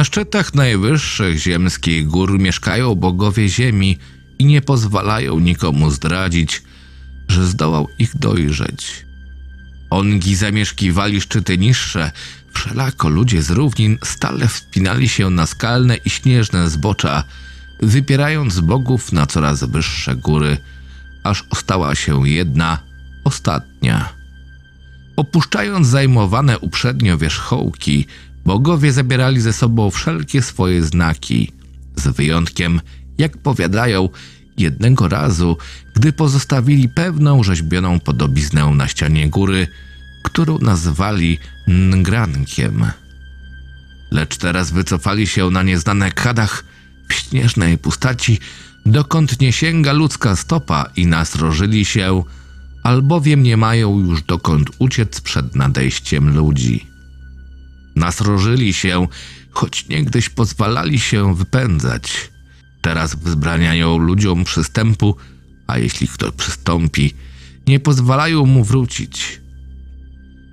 Na szczytach najwyższych ziemskich gór mieszkają bogowie ziemi i nie pozwalają nikomu zdradzić, że zdołał ich dojrzeć. Ongi zamieszkiwali szczyty niższe, wszelako ludzie z równin stale wspinali się na skalne i śnieżne zbocza, wypierając bogów na coraz wyższe góry, aż ostała się jedna, ostatnia. Opuszczając zajmowane uprzednio wierzchołki, bogowie zabierali ze sobą wszelkie swoje znaki, z wyjątkiem, jak powiadają, jednego razu, gdy pozostawili pewną rzeźbioną podobiznę na ścianie góry, którą nazwali Ngrankiem. Lecz teraz wycofali się na nieznane kadach w śnieżnej pustaci, dokąd nie sięga ludzka stopa i nasrożyli się, albowiem nie mają już dokąd uciec przed nadejściem ludzi. Nasrożyli się, choć niegdyś pozwalali się wypędzać. Teraz wzbraniają ludziom przystępu, a jeśli kto przystąpi, nie pozwalają mu wrócić.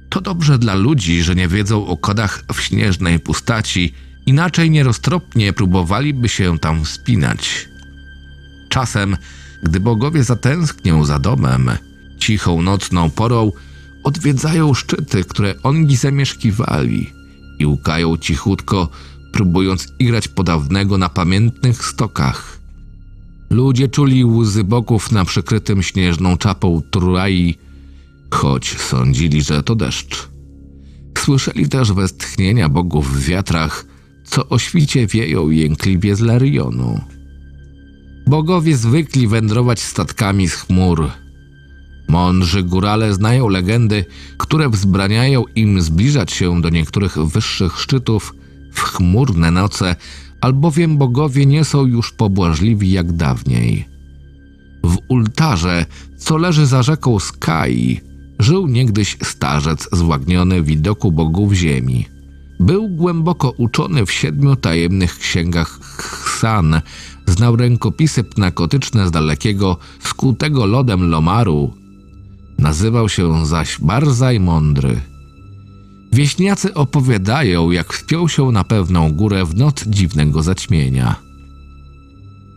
To dobrze dla ludzi, że nie wiedzą o kodach w śnieżnej pustaci, inaczej nieroztropnie próbowaliby się tam wspinać. Czasem, gdy bogowie zatęsknią za domem, cichą nocną porą odwiedzają szczyty, które ongi zamieszkiwali i łukają cichutko, próbując igrać podawnego na pamiętnych stokach. Ludzie czuli łzy boków na przykrytym śnieżną czapą Turai, choć sądzili, że to deszcz. Słyszeli też westchnienia bogów w wiatrach, co o świcie wieją jękliwie z Larionu. Bogowie zwykli wędrować statkami z chmur. Mądrzy górale znają legendy, które wzbraniają im zbliżać się do niektórych wyższych szczytów w chmurne noce, albowiem bogowie nie są już pobłażliwi jak dawniej. W ultarze, co leży za rzeką Skai, żył niegdyś starzec złagniony widoku bogów ziemi. Był głęboko uczony w siedmiu tajemnych księgach Chsan, znał rękopisy pnakotyczne z dalekiego, skutego lodem Lomaru. Nazywał się zaś Barzaj Mądry. Wieśniacy opowiadają, jak wspiął się na pewną górę w noc dziwnego zaćmienia.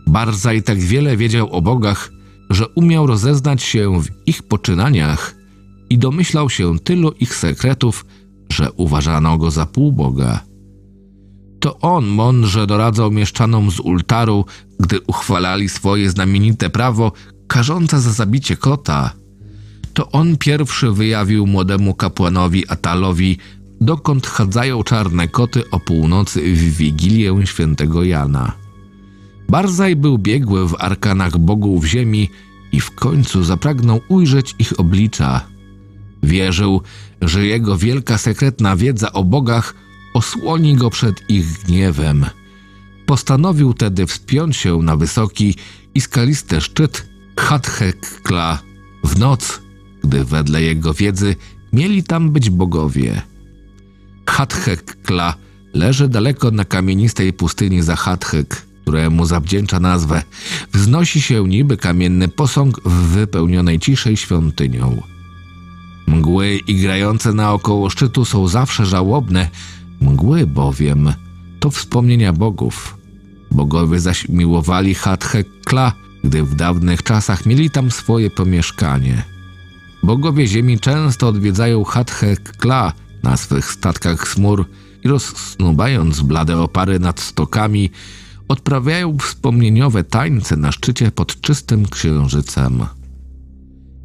Barzaj tak wiele wiedział o bogach, że umiał rozeznać się w ich poczynaniach i domyślał się tylu ich sekretów, że uważano go za półboga. To on mądrze doradzał mieszczanom z ultaru, gdy uchwalali swoje znamienite prawo karzące za zabicie kota. To on pierwszy wyjawił młodemu kapłanowi Atalowi, dokąd chadzają czarne koty o północy w Wigilię świętego Jana. Barzaj był biegły w arkanach bogów ziemi i w końcu zapragnął ujrzeć ich oblicza. Wierzył, że jego wielka sekretna wiedza o bogach osłoni go przed ich gniewem. Postanowił tedy wspiąć się na wysoki i skalisty szczyt Hathekla w noc, gdy wedle jego wiedzy mieli tam być bogowie. Hathekla leży daleko na kamienistej pustyni za Hathek, któremu zawdzięcza nazwę. Wznosi się niby kamienny posąg w wypełnionej ciszej świątynią. Mgły igrające naokoło szczytu są zawsze żałobne, mgły bowiem to wspomnienia bogów. Bogowie zaś miłowali Hathekla, gdy w dawnych czasach mieli tam swoje pomieszkanie. Bogowie ziemi często odwiedzają Hathekla na swych statkach smur i rozsnubając blade opary nad stokami, odprawiają wspomnieniowe tańce na szczycie pod czystym księżycem.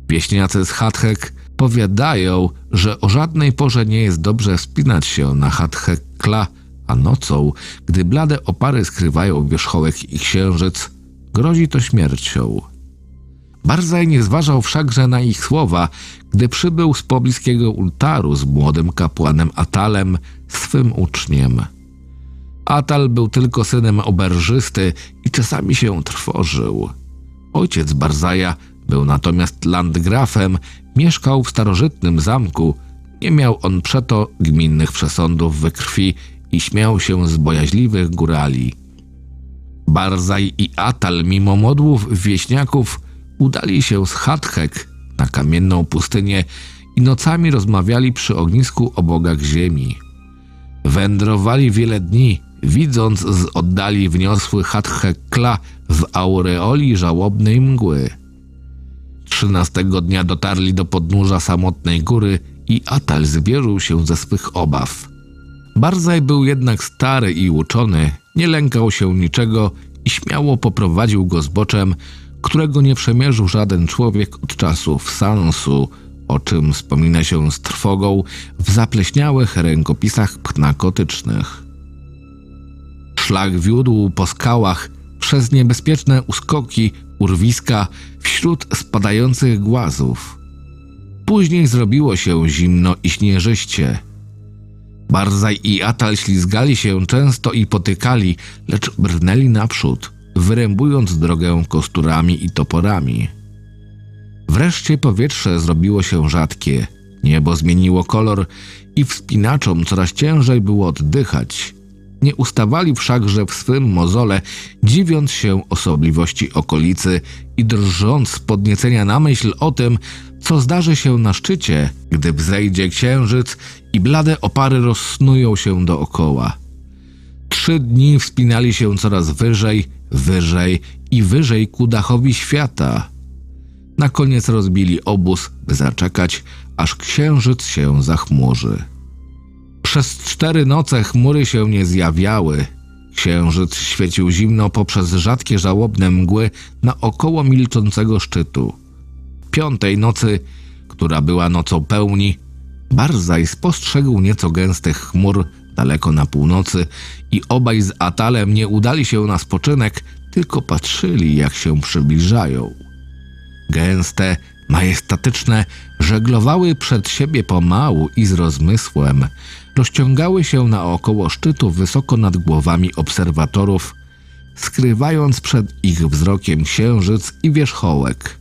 Wieśniacy z Hathek powiadają, że o żadnej porze nie jest dobrze wspinać się na Hathekla, a nocą, gdy blade opary skrywają wierzchołek i księżyc, grozi to śmiercią. Barzaj nie zważał wszakże na ich słowa, gdy przybył z pobliskiego ultaru z młodym kapłanem Atalem, swym uczniem. Atal był tylko synem oberżysty i czasami się trwożył. Ojciec Barzaja był natomiast landgrafem, mieszkał w starożytnym zamku, nie miał on przeto gminnych przesądów we krwi i śmiał się z bojaźliwych górali. Barzaj i Atal, mimo modłów wieśniaków, udali się z Hathek na kamienną pustynię i nocami rozmawiali przy ognisku o bogach ziemi. Wędrowali wiele dni, widząc z oddali wniosły Hathekla w aureoli żałobnej mgły. Trzynastego dnia dotarli do podnóża samotnej góry i Atal zwierzył się ze swych obaw. Barzaj był jednak stary i uczony, nie lękał się niczego i śmiało poprowadził go zboczem, którego nie przemierzył żaden człowiek od czasów Sansu, o czym wspomina się z trwogą w zapleśniałych rękopisach pnakotycznych. Szlak wiódł po skałach przez niebezpieczne uskoki, urwiska wśród spadających głazów. Później zrobiło się zimno i śnieżyście. Barzaj i Atal ślizgali się często i potykali, lecz brnęli naprzód, wyrębując drogę kosturami i toporami. Wreszcie powietrze zrobiło się rzadkie, niebo zmieniło kolor i wspinaczom coraz ciężej było oddychać. Nie ustawali wszakże w swym mozole, dziwiąc się osobliwości okolicy i drżąc z podniecenia na myśl o tym, co zdarzy się na szczycie, gdy wzejdzie księżyc i blade opary rozsnują się dookoła. Trzy dni wspinali się coraz wyżej, wyżej i wyżej ku dachowi świata. Na koniec rozbili obóz, by zaczekać, aż księżyc się zachmurzy. Przez cztery noce chmury się nie zjawiały. Księżyc świecił zimno poprzez rzadkie żałobne mgły na około milczącego szczytu. Piątej nocy, która była nocą pełni, Barzaj spostrzegł nieco gęstych chmur daleko na północy i obaj z Atalem nie udali się na spoczynek, tylko patrzyli, jak się przybliżają. Gęste, majestatyczne, żeglowały przed siebie pomału i z rozmysłem, rozciągały się naokoło szczytu wysoko nad głowami obserwatorów, skrywając przed ich wzrokiem księżyc i wierzchołek.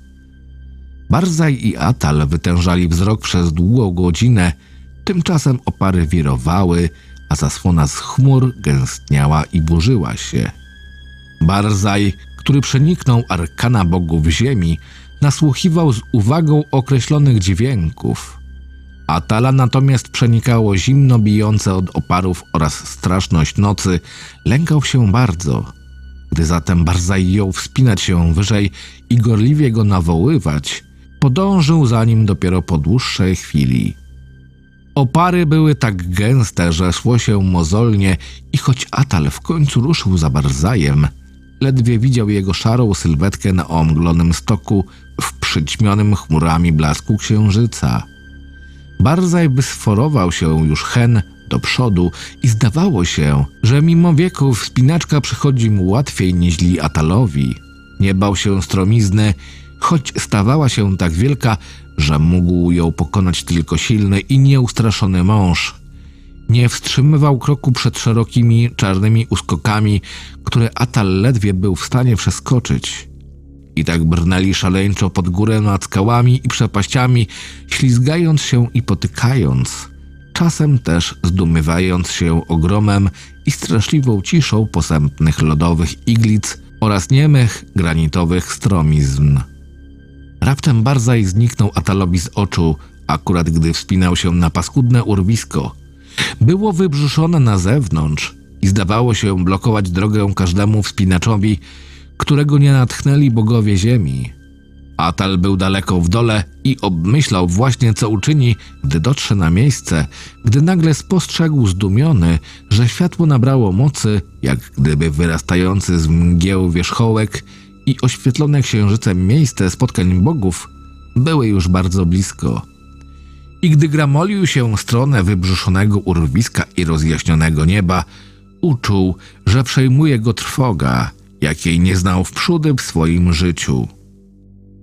Barzaj i Atal wytężali wzrok przez długą godzinę, tymczasem opary wirowały, a zasłona z chmur gęstniała i burzyła się. Barzaj, który przeniknął arkana bogów ziemi, nasłuchiwał z uwagą określonych dźwięków. Atala natomiast przenikało zimno bijące od oparów oraz straszność nocy, lękał się bardzo. Gdy zatem Barzaj jął wspinać się wyżej i gorliwie go nawoływać, podążył za nim dopiero po dłuższej chwili. Opary były tak gęste, że szło się mozolnie i choć Atal w końcu ruszył za Barzajem, ledwie widział jego szarą sylwetkę na omglonym stoku w przyćmionym chmurami blasku księżyca. Barzaj wysforował się już hen do przodu i zdawało się, że mimo wieku wspinaczka przychodzi mu łatwiej niż Atalowi. Nie bał się stromizny, choć stawała się tak wielka, że mógł ją pokonać tylko silny i nieustraszony mąż. Nie wstrzymywał kroku przed szerokimi, czarnymi uskokami, które Atal ledwie był w stanie przeskoczyć. I tak brnęli szaleńczo pod górę nad skałami i przepaściami, ślizgając się i potykając, czasem też zdumiewając się ogromem i straszliwą ciszą posępnych lodowych iglic oraz niemych, granitowych stromizn. Raptem Barzaj zniknął Atalowi z oczu, akurat gdy wspinał się na paskudne urwisko. Było wybrzuszone na zewnątrz i zdawało się blokować drogę każdemu wspinaczowi, którego nie natchnęli bogowie ziemi. Atal był daleko w dole i obmyślał właśnie, co uczyni, gdy dotrze na miejsce, gdy nagle spostrzegł zdumiony, że światło nabrało mocy, jak gdyby wyrastający z mgieł wierzchołek i oświetlone księżycem miejsce spotkań bogów były już bardzo blisko. I gdy gramolił się stronę wybrzuszonego urwiska i rozjaśnionego nieba, uczuł, że przejmuje go trwoga, jakiej nie znał wprzódy w swoim życiu.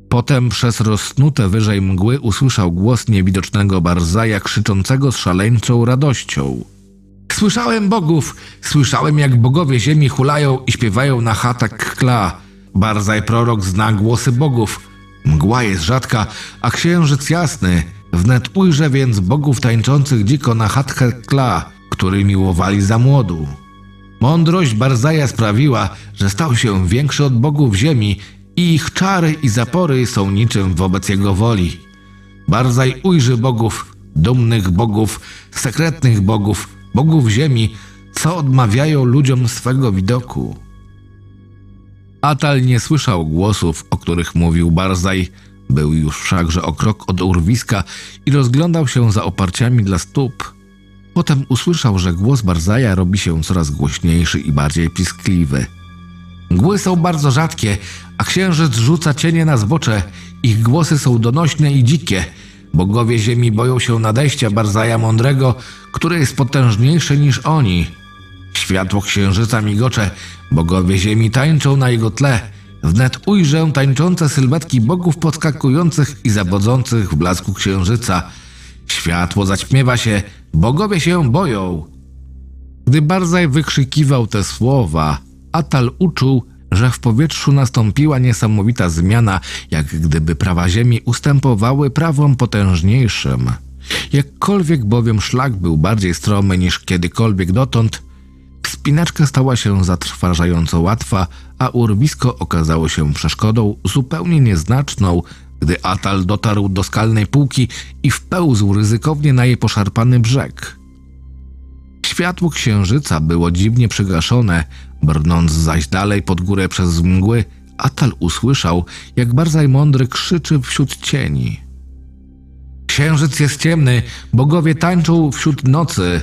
Potem przez rozsnute wyżej mgły usłyszał głos niewidocznego Barzaja krzyczącego z szaleńczą radością. Słyszałem bogów, słyszałem jak bogowie ziemi hulają i śpiewają na chatach kla. Barzaj prorok zna głosy bogów. Mgła jest rzadka, a księżyc jasny. Wnet ujrzę więc bogów tańczących dziko na chatkę kla, który miłowali za młodu. Mądrość Barzaja sprawiła, że stał się większy od bogów ziemi i ich czary i zapory są niczym wobec jego woli. Barzaj ujrzy bogów, dumnych bogów, sekretnych bogów, bogów ziemi, co odmawiają ludziom swego widoku. Atal nie słyszał głosów, o których mówił Barzaj, był już wszakże o krok od urwiska i rozglądał się za oparciami dla stóp. Potem usłyszał, że głos Barzaja robi się coraz głośniejszy i bardziej piskliwy. Mgły są bardzo rzadkie, a księżyc rzuca cienie na zbocze. Ich głosy są donośne i dzikie. Bogowie ziemi boją się nadejścia Barzaja Mądrego, który jest potężniejszy niż oni. Światło księżyca migocze, bogowie ziemi tańczą na jego tle. Wnet ujrzę tańczące sylwetki bogów podskakujących i zabodzących w blasku księżyca. Światło zaćmiewa się, bogowie się boją. Gdy Barzaj wykrzykiwał te słowa, Atal uczuł, że w powietrzu nastąpiła niesamowita zmiana, jak gdyby prawa ziemi ustępowały prawom potężniejszym. Jakkolwiek bowiem szlak był bardziej stromy niż kiedykolwiek dotąd, wspinaczka stała się zatrważająco łatwa, a urwisko okazało się przeszkodą zupełnie nieznaczną, gdy Atal dotarł do skalnej półki i wpełzł ryzykownie na jej poszarpany brzeg. Światło księżyca było dziwnie przygaszone, brnąc zaś dalej pod górę przez mgły, Atal usłyszał, jak Barzaj Mądry krzyczy wśród cieni. Księżyc jest ciemny, bogowie tańczą wśród nocy.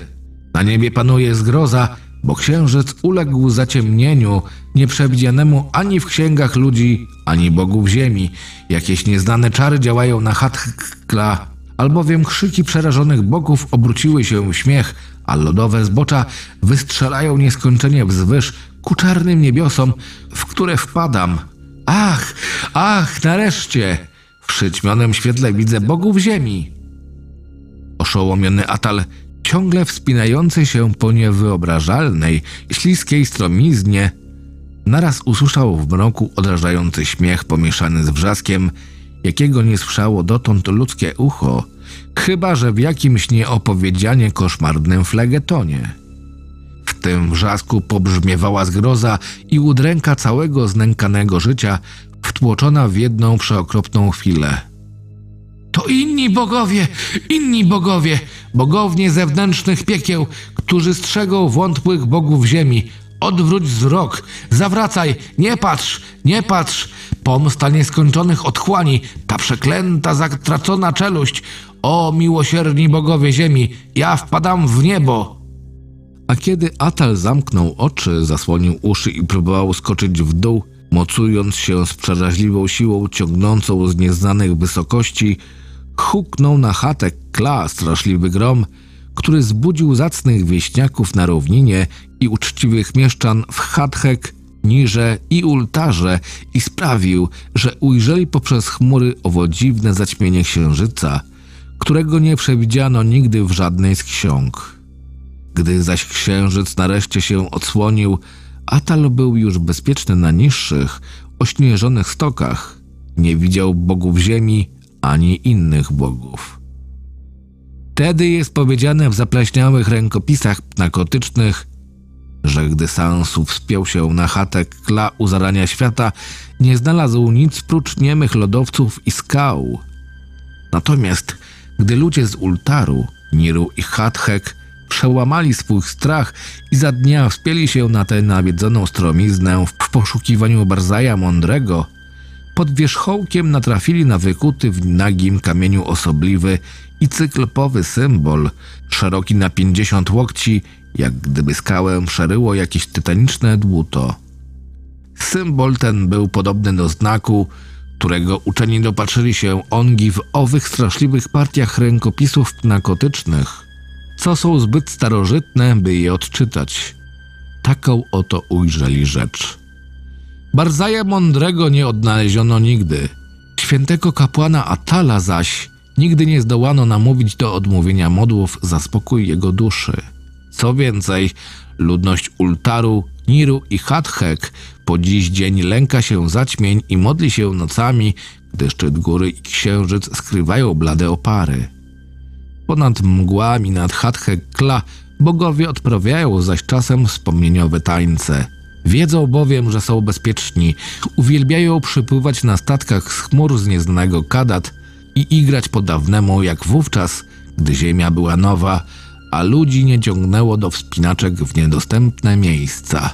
Na niebie panuje zgroza, bo księżyc uległ zaciemnieniu, nieprzewidzianemu ani w księgach ludzi, ani bogów ziemi. Jakieś nieznane czary działają na Hatkla, albowiem krzyki przerażonych bogów obróciły się w śmiech, a lodowe zbocza wystrzelają nieskończenie wzwyż ku czarnym niebiosom, w które wpadam. Ach, ach, nareszcie! W przyćmionym świetle widzę bogów ziemi. Oszołomiony Atal, ciągle wspinający się po niewyobrażalnej, śliskiej stromiznie, naraz usłyszał w mroku odrażający śmiech pomieszany z wrzaskiem, jakiego nie słyszało dotąd ludzkie ucho, chyba że w jakimś nieopowiedzianie koszmarnym flegetonie. W tym wrzasku pobrzmiewała zgroza i udręka całego znękanego życia, wtłoczona w jedną przeokropną chwilę. To inni bogowie, inni bogowie, bogownie zewnętrznych piekieł, którzy strzegą wątłych bogów ziemi. Odwróć wzrok, zawracaj, nie patrz, nie patrz. Pomsta nieskończonych otchłani, ta przeklęta, zatracona czeluść. O miłosierni bogowie ziemi, ja wpadam w niebo. A kiedy Atal zamknął oczy, zasłonił uszy i próbował skoczyć w dół, mocując się z przeraźliwą siłą ciągnącą z nieznanych wysokości, huknął na chatę kla straszliwy grom, który zbudził zacnych wieśniaków na równinie i uczciwych mieszczan w Hathek, Nirze i Ultarze i sprawił, że ujrzeli poprzez chmury owo dziwne zaćmienie księżyca, którego nie przewidziano nigdy w żadnej z ksiąg. Gdy zaś księżyc nareszcie się odsłonił, Atal był już bezpieczny na niższych, ośnieżonych stokach. Nie widział bogów ziemi ani innych bogów. Wtedy jest powiedziane w zapleśniałych rękopisach narkotycznych, że gdy Sansu wspiął się na chatę kla u zarania świata, nie znalazł nic prócz niemych lodowców i skał. Natomiast gdy ludzie z Ultaru, Niru i Hathek przełamali swój strach i za dnia wspięli się na tę nawiedzoną stromiznę w poszukiwaniu Barzaja Mądrego, pod wierzchołkiem natrafili na wykuty w nagim kamieniu osobliwy i cyklopowy symbol, szeroki na pięćdziesiąt łokci, jak gdyby skałę przeryło jakieś tytaniczne dłuto. Symbol ten był podobny do znaku, którego uczeni dopatrzyli się ongi w owych straszliwych partiach rękopisów narkotycznych, co są zbyt starożytne, by je odczytać. Taką oto ujrzeli rzecz. Barzaja mądrego nie odnaleziono nigdy. Świętego kapłana Atala zaś nigdy nie zdołano namówić do odmówienia modłów za spokój jego duszy. Co więcej, ludność Ultaru, Niru i Hathek po dziś dzień lęka się zaćmień i modli się nocami, gdy szczyt góry i księżyc skrywają blade opary. Ponad mgłami nad Hathek Kla. Bogowie odprawiają zaś czasem wspomnieniowe tańce – Wiedzą bowiem, że są bezpieczni, uwielbiają przypływać na statkach z chmur z nieznanego Kadat i igrać po dawnemu jak wówczas, gdy ziemia była nowa, a ludzi nie ciągnęło do wspinaczek w niedostępne miejsca.